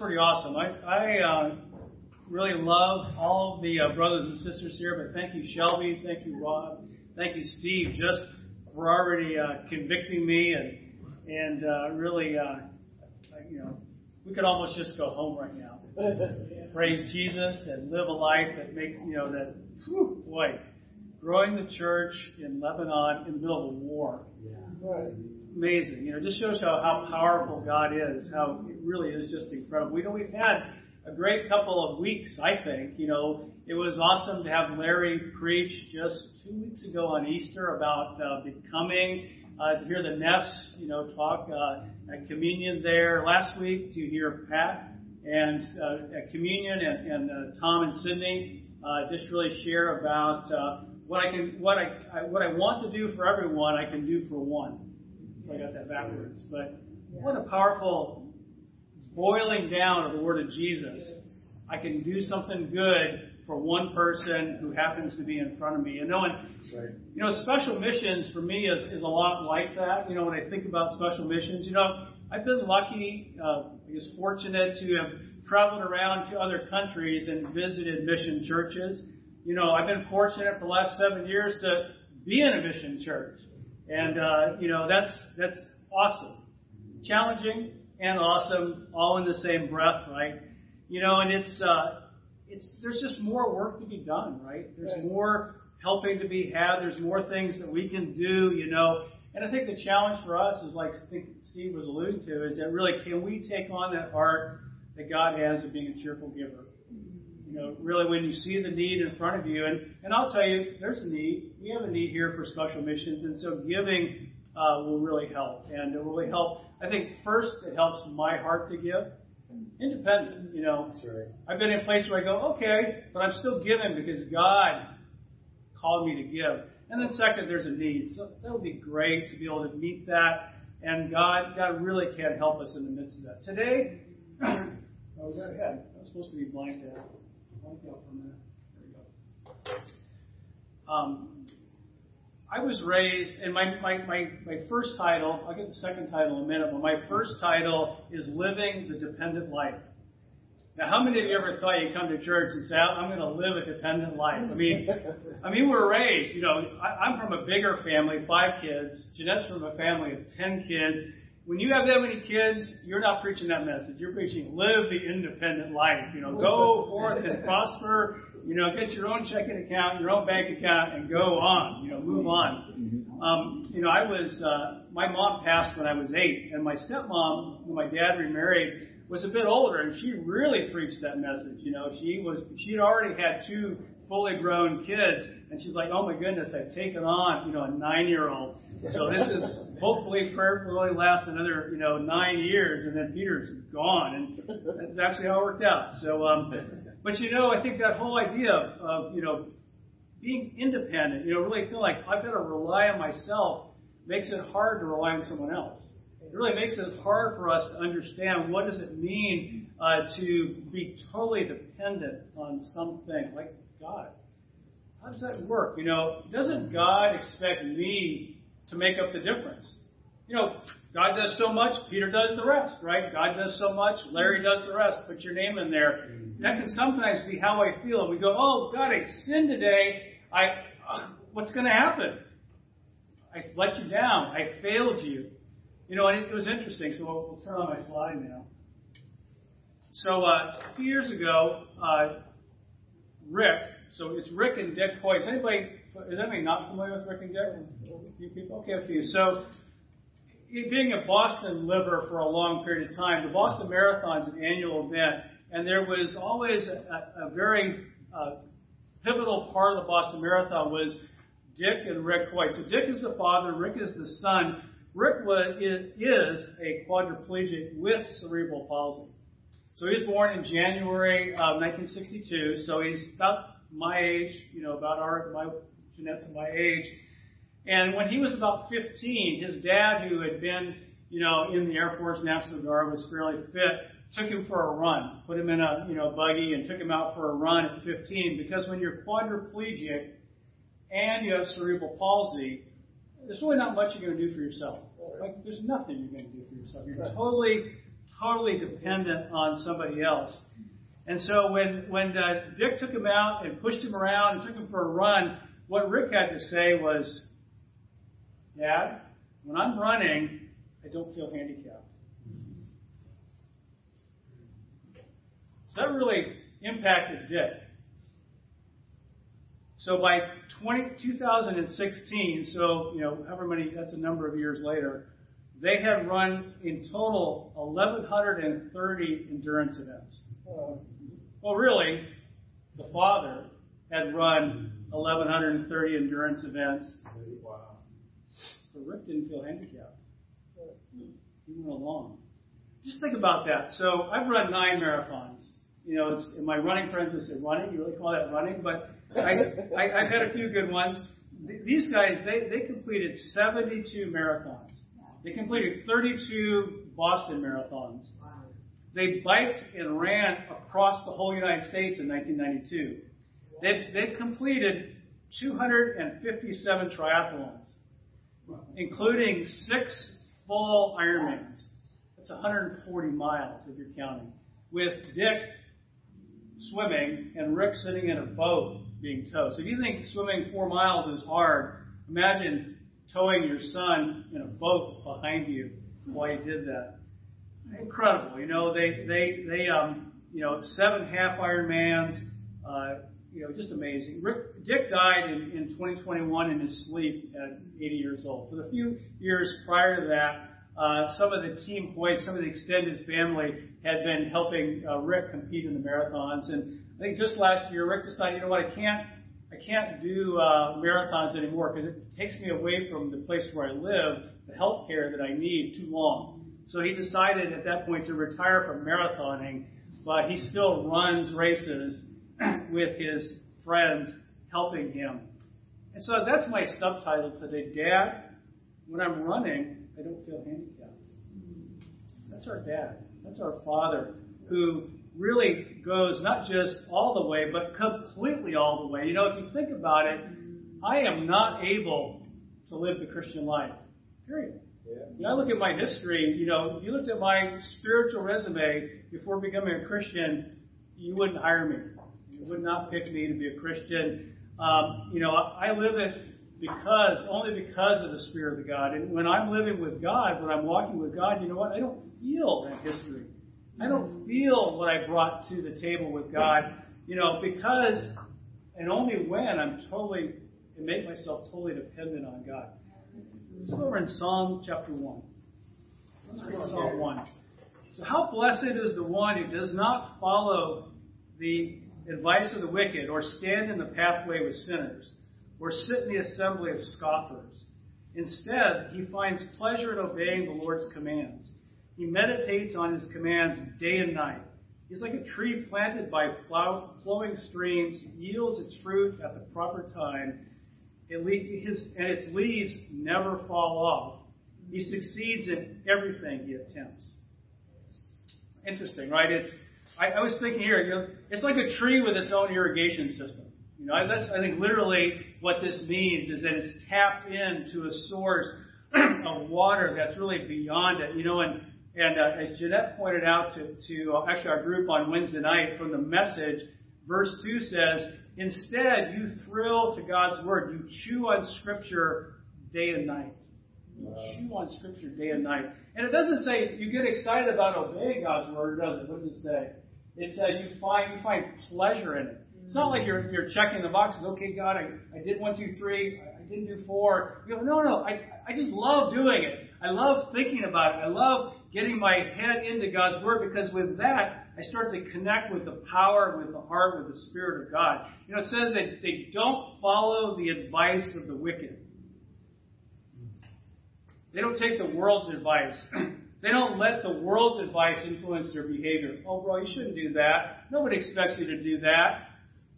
pretty awesome. I, I uh, really love all of the uh, brothers and sisters here, but thank you, Shelby. Thank you, Rob. Thank you, Steve, just for already uh, convicting me and and uh, really, uh, you know, we could almost just go home right now. Praise Jesus and live a life that makes, you know, that, whew, boy, growing the church in Lebanon in the middle of a war. Yeah. Right. Amazing. You know, just shows how, how powerful God is, how it really is just incredible. We know we've had a great couple of weeks, I think. You know, it was awesome to have Larry preach just two weeks ago on Easter about uh, becoming, uh, to hear the Neffs, you know, talk uh, at communion there. Last week to hear Pat and uh, at communion and, and uh, Tom and Sydney uh, just really share about uh, what I can, what I, I, what I want to do for everyone, I can do for one. I got that backwards, but what a powerful boiling down of the word of Jesus. I can do something good for one person who happens to be in front of me. And knowing, Right. you know, special missions for me is, is a lot like that. You know, when I think about special missions, you know, I've been lucky, uh, I guess fortunate to have traveled around to other countries and visited mission churches. You know, I've been fortunate for the last seven years to be in a mission church. And, uh, you know, that's, that's awesome. Challenging and awesome all in the same breath, right? You know, and it's, uh, it's, there's just more work to be done, right? There's Right. more helping to be had. There's more things that we can do, you know. And I think the challenge for us is like Steve was alluding to, is that really can we take on that heart that God has of being a cheerful giver? You know, really when you see the need in front of you, and, and I'll tell you, there's a need. We have a need here for special missions, and so giving uh, will really help. And it will really help. I think first it helps my heart to give. Independent, you know. That's right. I've been in a place where I go, okay, but I'm still giving because God called me to give. And then second, there's a need. So that would be great to be able to meet that. And God, God really can help us in the midst of that. Today, oh, go ahead. I was supposed to be blanked out. Blanked out for a minute. There we go. Um, I was raised, and my, my, my, my first title, I'll get the second title in a minute, but my first title is Living the Dependent Life. Now, how many of you ever thought you'd come to church and say, I'm going to live a dependent life? I mean, I mean, we're raised, you know, I, I'm from a bigger family, five kids. Jeanette's from a family of ten kids. When you have that many kids, you're not preaching that message. You're preaching live the independent life. You know, go forth and prosper. You know, get your own checking account, your own bank account, and go on. You know, move on. Um, you know, I was, uh, my mom passed when I was eight, and my stepmom, when my dad remarried, was a bit older, and she really preached that message. You know, she was, she'd already had two fully grown kids, and she's like, oh my goodness, I've taken on, you know, a nine-year-old. So this is hopefully prayerfully last another, you know, nine years, and then Peter's gone, and that's actually how it worked out. So, um, but you know, I think that whole idea of, of you know, being independent, you know, really feel like I've got to rely on myself makes it hard to rely on someone else. It really makes it hard for us to understand what does it mean uh, to be totally dependent on something like God. How does that work? You know, doesn't God expect me to make up the difference? You know, God does so much, Peter does the rest, right? God does so much, Larry does the rest. Put your name in there. That can sometimes be how I feel. We go, oh, God, I sinned today. I, uh, what's going to happen? I let you down. I failed you. You know, and it was interesting. So we'll, we'll turn on my slide now. So uh, a few years ago, uh, Rick. So it's Rick and Dick Hoyt. Anybody is anybody not familiar with Rick and few people. Okay, a few. So being a Boston liver for a long period of time, the Boston Marathon's an annual event, and there was always a, a very uh, pivotal part of the Boston Marathon was Dick and Rick Hoyt. So Dick is the father, Rick is the son. Rick was, is a quadriplegic with cerebral palsy. So he was born in January of 1962. So he's about my age, you know, about our my Jeanette's my age. And when he was about 15, his dad, who had been, you know, in the Air Force National Guard, was fairly fit, took him for a run, put him in a, you know, buggy and took him out for a run at 15 because when you're quadriplegic and you have cerebral palsy, there's really not much you're going to do for yourself. Like, there's nothing you're going to do for yourself. You're totally, totally dependent on somebody else. And so when when uh, Dick took him out and pushed him around and took him for a run, what Rick had to say was, "Dad, when I'm running, I don't feel handicapped." So that really impacted Dick. So by 20, 2016, so you know, however many, that's a number of years later, they had run in total 1,130 endurance events. Well, really, the father had run 1,130 endurance events. Wow. But Rick didn't feel handicapped. He went along. Just think about that. So I've run nine marathons. You know, it's, and my running friends would say, running? You really call that running? But I, I, I've had a few good ones. Th- These guys, they, they completed 72 marathons. They completed 32 Boston marathons. They biked and ran across the whole United States in 1992. They've, they've completed 257 triathlons, including six full Ironmans. That's 140 miles if you're counting. With Dick swimming and Rick sitting in a boat being towed. So if you think swimming four miles is hard, imagine towing your son in a boat behind you while you did that. Incredible. You know, they, they, they, um, you know, seven half Ironmans, uh, you know, just amazing. Rick, Dick died in, in 2021 in his sleep at 80 years old. For the few years prior to that, uh, some of the team Hoyt, some of the extended family had been helping uh, Rick compete in the marathons. And I think just last year, Rick decided, you know what, I can't, I can't do uh, marathons anymore because it takes me away from the place where I live, the health care that I need, too long. So he decided at that point to retire from marathoning, but he still runs races with his friends helping him. And so that's my subtitle today. Dad, when I'm running, I don't feel handicapped. That's our dad. That's our father who really goes not just all the way, but completely all the way. You know, if you think about it, I am not able to live the Christian life. Period. Yeah. You know, I look at my history, you know, if you looked at my spiritual resume before becoming a Christian, you wouldn't hire me. Would not pick me to be a Christian. Um, you know, I live it because, only because of the Spirit of God. And when I'm living with God, when I'm walking with God, you know what? I don't feel that history. I don't feel what I brought to the table with God, you know, because and only when I'm totally and make myself totally dependent on God. Let's go over in Psalm chapter 1. Let's read Psalm 1. So, how blessed is the one who does not follow the advice of the wicked, or stand in the pathway with sinners, or sit in the assembly of scoffers. Instead, he finds pleasure in obeying the Lord's commands. He meditates on his commands day and night. He's like a tree planted by flow- flowing streams, yields its fruit at the proper time, it his, and its leaves never fall off. He succeeds in everything he attempts. Interesting, right? It's I, I was thinking here, you know, it's like a tree with its own irrigation system. You know, that's I think literally what this means is that it's tapped into a source of water that's really beyond it. You know, and and uh, as Jeanette pointed out to to uh, actually our group on Wednesday night from the message, verse two says, instead you thrill to God's word, you chew on Scripture day and night. You chew on Scripture day and night. And it doesn't say you get excited about obeying God's word, does it? What does it say? It says you find you find pleasure in it. It's not like you're you're checking the boxes. Okay, God, I, I did one, two, three. I didn't do four. You go, no, no. I I just love doing it. I love thinking about it. I love getting my head into God's word because with that I start to connect with the power, with the heart, with the spirit of God. You know, it says that they don't follow the advice of the wicked. They don't take the world's advice. they don't let the world's advice influence their behavior. Oh, bro, you shouldn't do that. Nobody expects you to do that.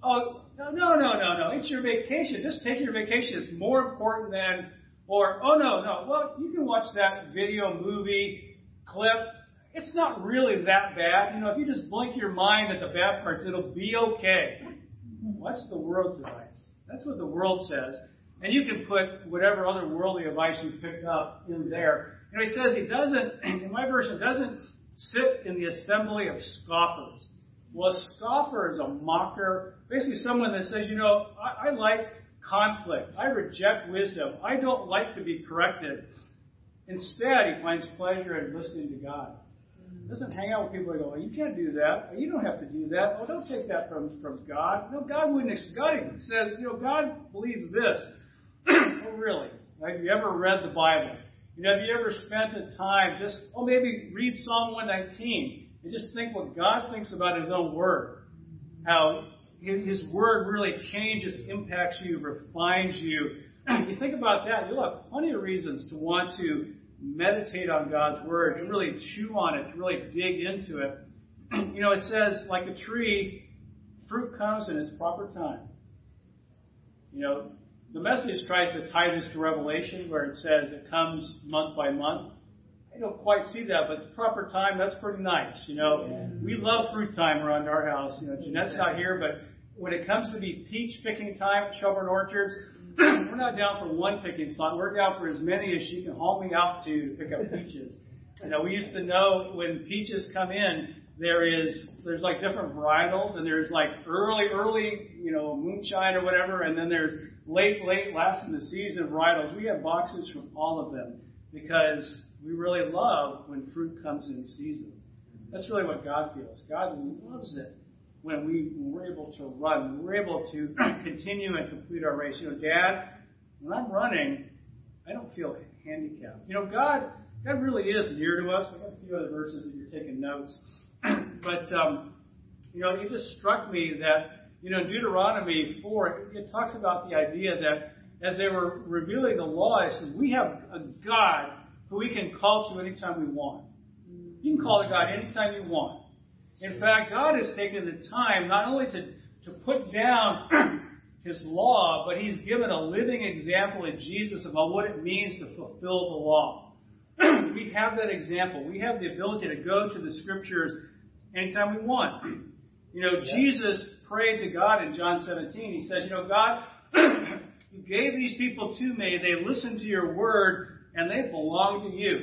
Oh, no, no, no, no, no. It's your vacation. Just take your vacation. It's more important than, or, oh, no, no. Well, you can watch that video, movie, clip. It's not really that bad. You know, if you just blink your mind at the bad parts, it'll be okay. What's the world's advice? That's what the world says. And you can put whatever other worldly advice you picked up in there. You know, he says he doesn't, in my version, doesn't sit in the assembly of scoffers. Well, a scoffer is a mocker, basically someone that says, you know, I, I like conflict. I reject wisdom. I don't like to be corrected. Instead, he finds pleasure in listening to God. He doesn't hang out with people and go, you can't do that. You don't have to do that. Oh, don't take that from, from God. No, God wouldn't. God says, you know, God believes this. oh, really? Have you ever read the Bible? You know, have you ever spent a time just, oh, maybe read Psalm 119 and just think what God thinks about His own Word? How His Word really changes, impacts you, refines you. If you think about that, you'll have plenty of reasons to want to meditate on God's Word, to really chew on it, to really dig into it. You know, it says, like a tree, fruit comes in its proper time. You know, the message tries to tie this to Revelation, where it says it comes month by month. I don't quite see that, but the proper time, that's pretty nice. You know, yeah. we love fruit time around our house. You know, Jeanette's not here, but when it comes to be peach picking time at Shelburne Orchards, we're not down for one picking slot. We're down for as many as she can haul me out to pick up peaches. You know, we used to know when peaches come in, there is there's like different varietals, and there's like early, early, you know, moonshine or whatever, and then there's late, late, last in the season varietals. We have boxes from all of them because we really love when fruit comes in season. That's really what God feels. God loves it when we when we're able to run, when we're able to continue and complete our race. You know, Dad, when I'm running, I don't feel handicapped. You know, God, God really is near to us. I have a few other verses if you're taking notes, but um, you know, it just struck me that you know, Deuteronomy 4, it talks about the idea that as they were revealing the law, it says, we have a God who we can call to anytime we want. You can call to God anytime you want. In fact, God has taken the time not only to, to put down His law, but He's given a living example in Jesus about what it means to fulfill the law. we have that example. We have the ability to go to the Scriptures anytime we want. You know, Jesus prayed to God in John 17. He says, You know, God, you gave these people to me. They listened to your word, and they belong to you.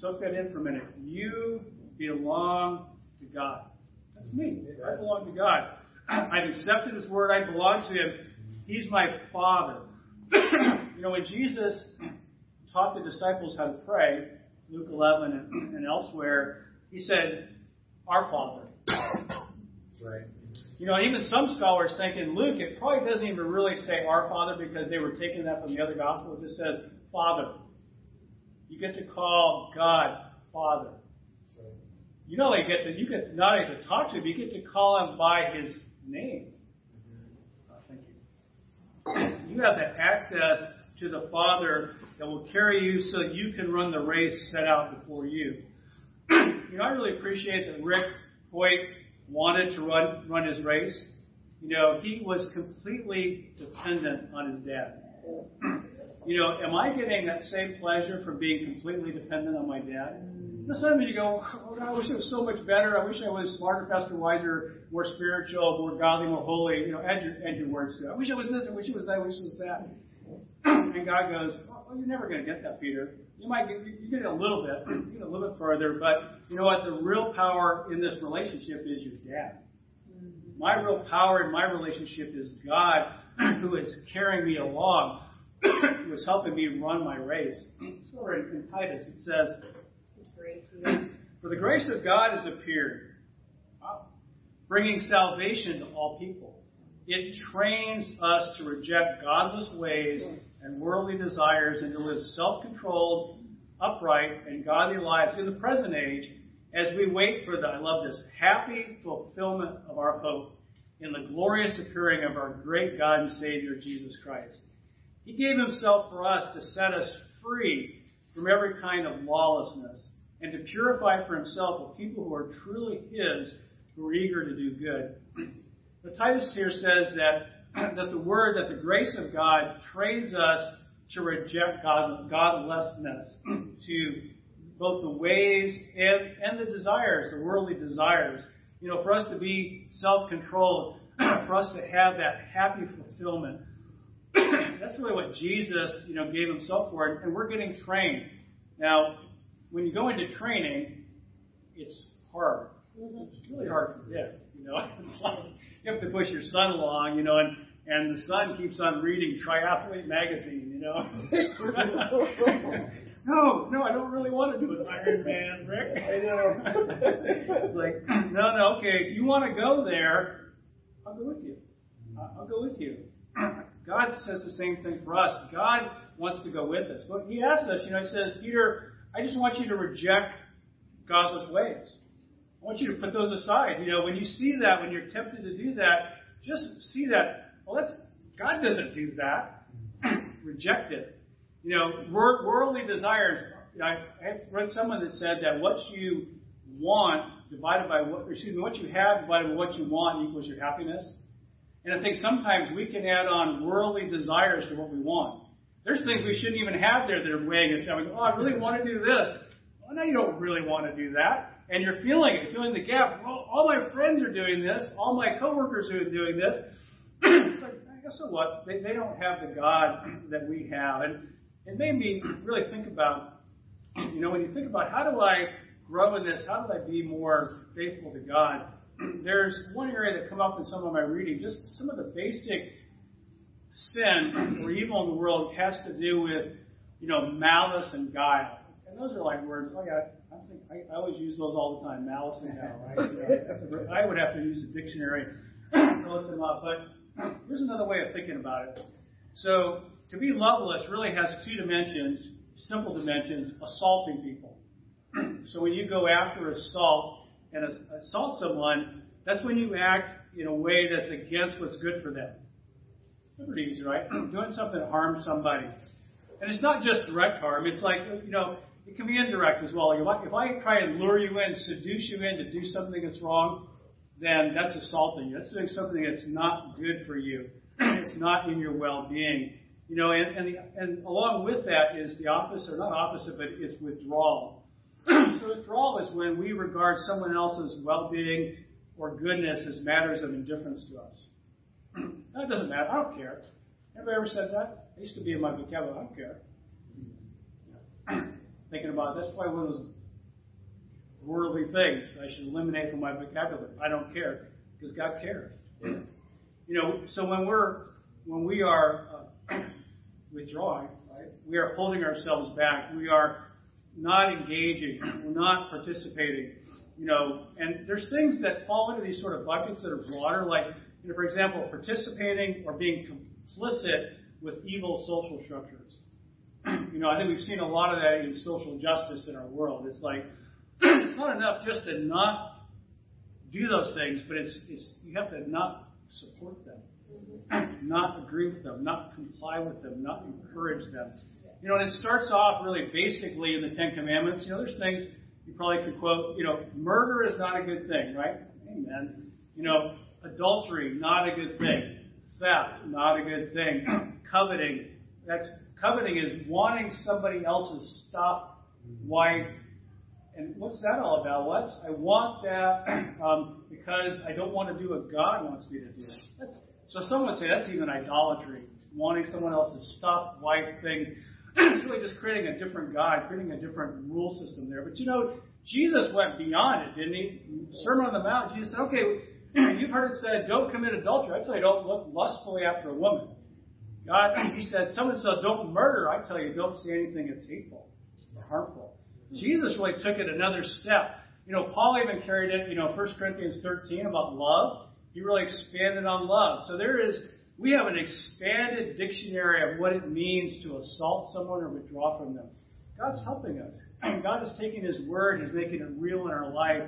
Soak that in for a minute. You belong to God. That's me. I belong to God. I've accepted His word. I belong to Him. He's my Father. you know, when Jesus taught the disciples how to pray, Luke 11 and, and elsewhere, He said, Our Father. Right. You know, even some scholars think in Luke, it probably doesn't even really say our Father because they were taking that from the other gospel. It just says Father. You get to call God Father. You not only get to you get not only to talk to him, you get to call him by his name. Oh, thank you. You have that access to the Father that will carry you so you can run the race set out before you. you know, I really appreciate that Rick Hoyt wanted to run, run his race, you know, he was completely dependent on his dad. You know, am I getting that same pleasure from being completely dependent on my dad? You know, sometimes you go, oh, God, I wish it was so much better. I wish I was smarter, faster, wiser, more spiritual, more godly, more holy. You know, add your, add your words to it. I wish it was this. I wish it was that. I wish it was that. and God goes, oh, you're never going to get that, Peter. You might get, you get a little bit, you get a little bit further, but you know what? The real power in this relationship is your dad. My real power in my relationship is God, who is carrying me along, who is helping me run my race. So in, in Titus it says, "For the grace of God has appeared, uh, bringing salvation to all people. It trains us to reject godless ways and worldly desires and to live self-controlled, upright, and godly lives in the present age as we wait for the, I love this, happy fulfillment of our hope in the glorious occurring of our great God and Savior, Jesus Christ. He gave himself for us to set us free from every kind of lawlessness and to purify for himself a people who are truly his, who are eager to do good. But Titus here says that that the word, that the grace of God trains us to reject God, godlessness, to both the ways and, and the desires, the worldly desires. You know, for us to be self-controlled, for us to have that happy fulfillment. That's really what Jesus, you know, gave himself for, and we're getting trained. Now, when you go into training, it's hard. Mm-hmm. It's really hard to forget. You know, it's like you have to push your son along. You know, and and the son keeps on reading Triathlete magazine. You know. no, no, I don't really want to do an Iron Man, Rick. I know. it's like, no, no, okay, if you want to go there, I'll go with you. I'll go with you. God says the same thing for us. God wants to go with us. But He asks us, you know, He says, Peter, I just want you to reject godless ways. I want you to put those aside. You know, when you see that, when you're tempted to do that, just see that. Well, that's God doesn't do that. Reject it. You know, worldly desires. I read someone that said that what you want divided by what, excuse me, what you have divided by what you want equals your happiness. And I think sometimes we can add on worldly desires to what we want. There's things we shouldn't even have there that are weighing us down. We go, oh, I really want to do this. Well, no, you don't really want to do that. And you're feeling it, feeling the gap. Well, all my friends are doing this. All my coworkers are doing this. it's like, I guess so what? They, they don't have the God that we have. And it made me really think about, you know, when you think about how do I grow in this? How do I be more faithful to God? there's one area that come up in some of my reading, just some of the basic sin or evil in the world has to do with, you know, malice and guile. And those are like words. Oh yeah, I I, I always use those all the time. Malice and guile, right? I would have to use a dictionary to look them up. But here's another way of thinking about it. So to be loveless really has two dimensions, simple dimensions: assaulting people. so when you go after assault, and assault someone, that's when you act in a way that's against what's good for them. Pretty easy, right? Doing something that harms somebody. And it's not just direct harm. It's like, you know, it can be indirect as well. If I, if I try and lure you in, seduce you in to do something that's wrong, then that's assaulting you. That's doing something that's not good for you. it's not in your well-being. You know, and, and, the, and along with that is the opposite, or not opposite, but it's withdrawal. so withdrawal is when we regard someone else's well-being or goodness as matters of indifference to us. that doesn't matter. I don't care. Anybody ever said that? I used to be in my vocabulary. I don't care. Thinking about that's probably one of those worldly things I should eliminate from my vocabulary. I don't care because God cares. You know, so when we're when we are uh, withdrawing, right, we are holding ourselves back. We are not engaging, we're not participating, you know, and there's things that fall into these sort of buckets that are broader, like, you know, for example, participating or being complicit with evil social structures. You know, I think we've seen a lot of that in social justice in our world. It's like, it's not enough just to not do those things, but it's, it's you have to not support them, not agree with them, not comply with them, not encourage them. You know, and it starts off really basically in the Ten Commandments. You know, there's things you probably could quote. You know, murder is not a good thing, right? Amen. You know, adultery, not a good thing. Theft, not a good thing. coveting, that's coveting is wanting somebody else's stuff, wife. And what's that all about? What's I want that um, because I don't want to do what God wants me to do. That's, so some would say that's even idolatry, wanting someone else's stuff, wife, things. it's really just creating a different God, creating a different rule system there. But you know, Jesus went beyond it, didn't he? Sermon on the Mount, Jesus said, okay, you've heard it said, don't commit adultery. I tell you, don't look lustfully after a woman. God, he said, someone said, don't murder. I tell you, don't say anything that's hateful or harmful. Jesus really took it another step. You know, Paul even carried it, you know, 1 Corinthians 13 about love. He really expanded on love. So there is we have an expanded dictionary of what it means to assault someone or withdraw from them. God's helping us. God is taking His word, and He's making it real in our life.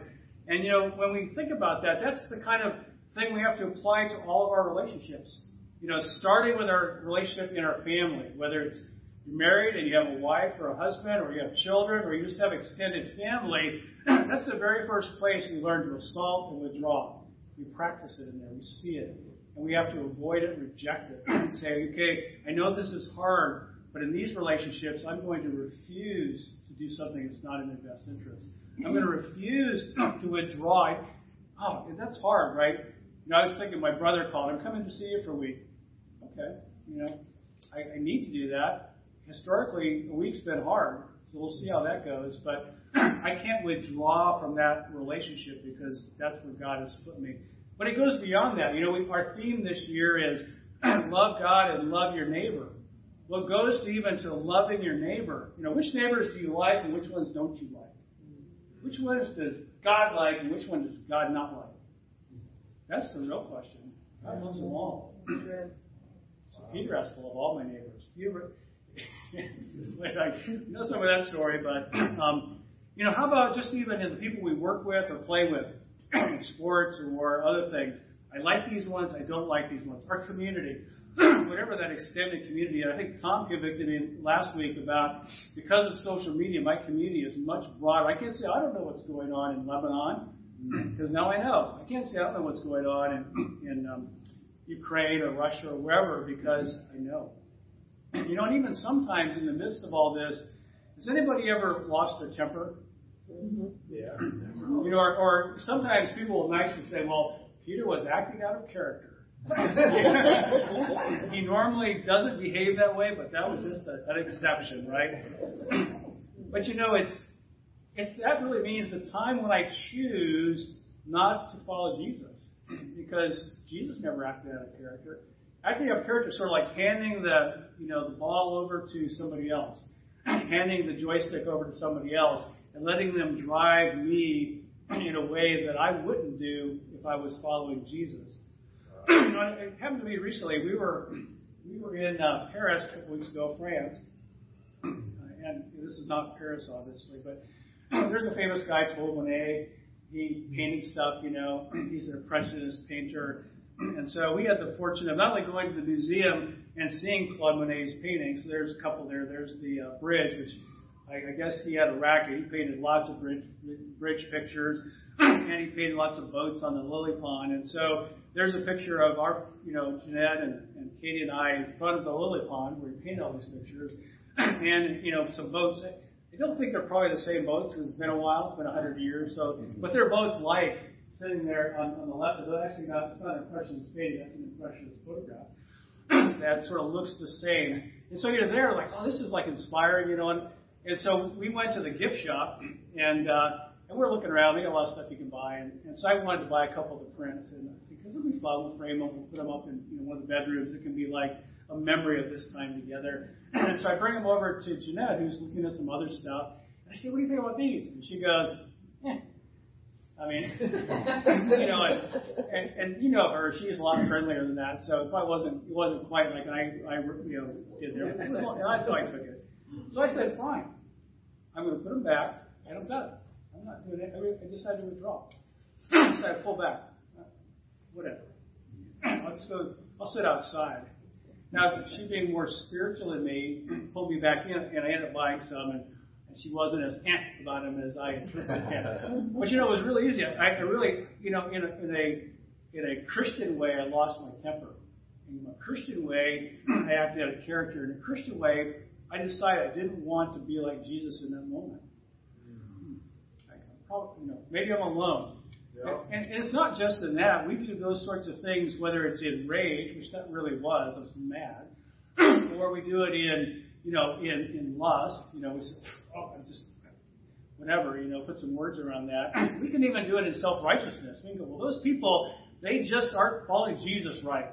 And you know, when we think about that, that's the kind of thing we have to apply to all of our relationships. You know, starting with our relationship in our family, whether it's you're married and you have a wife or a husband, or you have children, or you just have extended family, that's the very first place we learn to assault and withdraw. We practice it in there. We see it. And we have to avoid it, reject it, and say, okay, I know this is hard, but in these relationships, I'm going to refuse to do something that's not in their best interest. I'm going to refuse to withdraw. Oh, that's hard, right? You know, I was thinking my brother called. I'm coming to see you for a week. Okay, you know, I, I need to do that. Historically, a week's been hard So we'll see how that goes. But I can't withdraw from that relationship because that's where God has put me. But it goes beyond that. You know, we, our theme this year is love God and love your neighbor. Well, it goes to even to loving your neighbor. You know, which neighbors do you like and which ones don't you like? Which ones does God like and which one does God not like? That's the real question. God loves them all. Peter has all my neighbors. You, like, you know some of that story, but um, you know, how about just even in the people we work with or play with, sports or other things? I like these ones. I don't like these ones. Our community, whatever that extended community. I think Tom convicted me last week about because of social media, my community is much broader. I can't say I don't know what's going on in Lebanon because now I know. I can't say I don't know what's going on in in um, Ukraine or Russia or wherever because I know. You know, and even sometimes in the midst of all this, has anybody ever lost their temper? Mm-hmm. Yeah. You know, or, or sometimes people will nicely say, well, Peter was acting out of character. he normally doesn't behave that way, but that was just a, an exception, right? But you know, it's it's that really means the time when I choose not to follow Jesus, because Jesus never acted out of character. Acting out of character is sort of like handing the you know the ball over to somebody else, handing the joystick over to somebody else, and letting them drive me in a way that I wouldn't do if I was following Jesus. it happened to me recently. We were we were in uh, Paris a couple weeks ago, France, and this is not Paris, obviously, but there's a famous guy, Claude Monet. He painted stuff, you know. He's an impressionist painter, and so we had the fortune of not only going to the museum and seeing Claude Monet's paintings. There's a couple there. There's the uh, bridge, which I, I guess he had a racket. He painted lots of bridge bridge pictures, and he painted lots of boats on the lily pond. And so there's a picture of our, you know, Jeanette and, and Katie and I in front of the lily pond where we painted all these pictures, and you know some boats. I don't think they're probably the same boats because it's been a while. It's been a hundred years. So, but their boats like sitting there on, on the left. Of actually not. It's not an impressionist painting. That's an impressionist photograph. that sort of looks the same. And so you're there like, oh, this is like inspiring, you know. And, and so we went to the gift shop and. uh and we're looking around. They got a lot of stuff you can buy, and, and so I wanted to buy a couple of the prints, and I said, because it'll be fun. We'll frame them. We'll put them up in you know, one of the bedrooms. It can be like a memory of this time together. And so I bring them over to Jeanette, who's looking at some other stuff. And I say, what do you think about these? And she goes, eh. I mean, you know, and, and, and you know her, she's a lot friendlier than that. So it probably wasn't, it wasn't quite like I, I you know, did there. It that's how I took it. So I said, fine. I'm going to put them back, and I'm done. I'm not doing it. I decided to withdraw. so I pull back. Whatever. I'll just go. I'll sit outside. Now, she being more spiritual than me, pulled me back in, and I ended up buying some, and, and she wasn't as amped about them as I interpreted. but you know, it was really easy. I, I really, you know, in a, in a in a Christian way, I lost my temper. In a Christian way, I acted out of character. In a Christian way, I decided I didn't want to be like Jesus in that moment hmm. you know, maybe I'm alone. Yeah. And, and, it's not just in that. We do those sorts of things, whether it's in rage, which that really was, I was mad, or we do it in, you know, in, in lust. You know, we say, oh, I'm just, whatever, you know, put some words around that. We can even do it in self-righteousness. We can go, well, those people, they just aren't following Jesus right.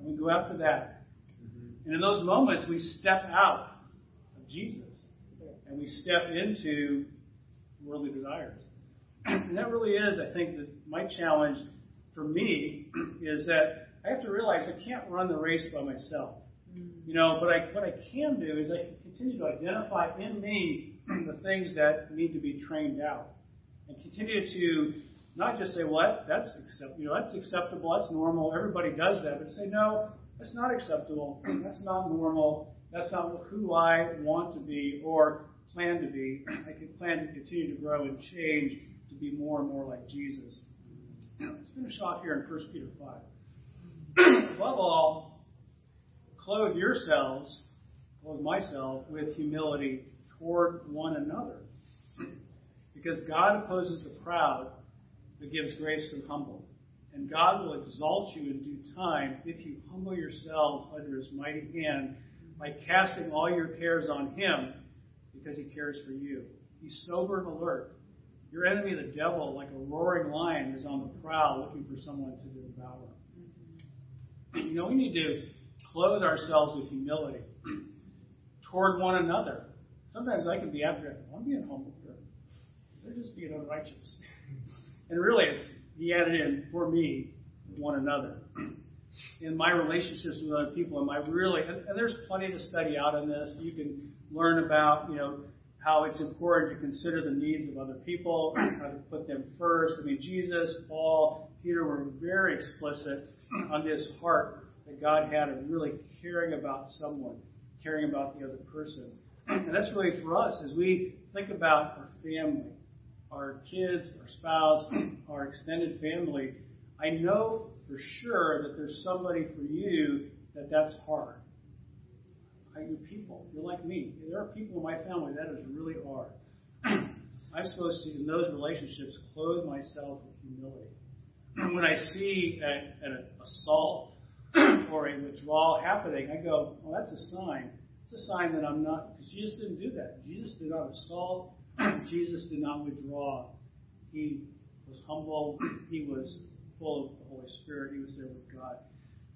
And we go after that. Mm-hmm. And in those moments, we step out of Jesus. And we step into worldly desires. And that really is, I think, that my challenge for me is that I have to realize I can't run the race by myself. You know, but I, what I can do is I can continue to identify in me the things that need to be trained out, and continue to not just say, "What? that's accept, you know, that's acceptable, that's normal, everybody does that," but say, "No, that's not acceptable, that's not normal, that's not who I want to be or plan to be. I can plan to continue to grow and change be more and more like Jesus. Now, let's finish off here in 1 Peter 5. Above all, clothe yourselves, clothe myself, with humility toward one another. Because God opposes the proud, but gives grace to the humble. And God will exalt you in due time if you humble yourselves under his mighty hand by casting all your cares on him because he cares for you. Be sober and alert. Your enemy, the devil, like a roaring lion, is on the prowl looking for someone to devour. You know, we need to clothe ourselves with humility toward one another. Sometimes I can be it. I'm being humble here. They're just being unrighteous. And really, it's he added in for me, one another. In my relationships with other people, am I really? And there's plenty to study out on this. You can learn about, you know, how it's important to consider the needs of other people, how to put them first. I mean, Jesus, Paul, Peter were very explicit on this heart that God had of really caring about someone, caring about the other person. And that's really for us as we think about our family, our kids, our spouse, our extended family. I know for sure that there's somebody for you that that's hard. You're people. You're like me. There are people in my family that is really hard. I'm supposed to, in those relationships, clothe myself with humility. When I see an assault or a withdrawal happening, I go, well, that's a sign. It's a sign that I'm not, because Jesus didn't do that. Jesus did not assault. Jesus did not withdraw. He was humble. He was full of the Holy Spirit. He was there with God.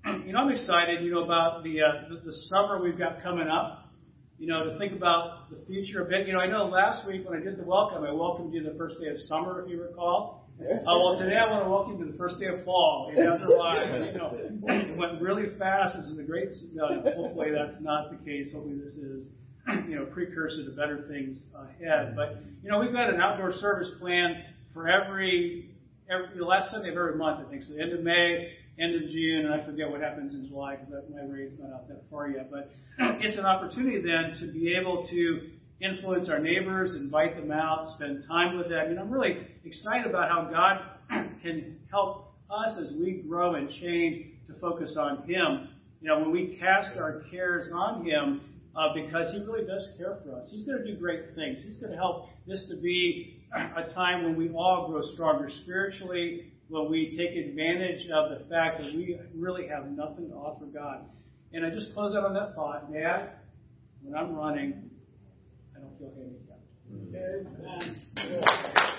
You know, I'm excited, you know, about the, uh, the, the summer we've got coming up. You know, to think about the future a bit. You know, I know last week when I did the welcome, I welcomed you the first day of summer, if you recall. Uh, well, today I want to welcome you to the first day of fall in Azariah. You know, it went really fast. This is a great. Uh, hopefully, that's not the case. Hopefully, this is you know precursor to better things ahead. But you know, we've got an outdoor service plan for every every the last Sunday of every month. I think so. The end of May, end of June, and I forget what happens in July because my rate's not out that far yet. But it's an opportunity then to be able to influence our neighbors, invite them out, spend time with them. And I'm really excited about how God can help us as we grow and change to focus on Him. You know, when we cast our cares on Him, uh, because He really does care for us. He's going to do great things. He's going to help this to be a time when we all grow stronger spiritually, when we take advantage of the fact that we really have nothing to offer God. And I just close out on that thought, Dad, when I'm running, I don't feel handicapped. Amen.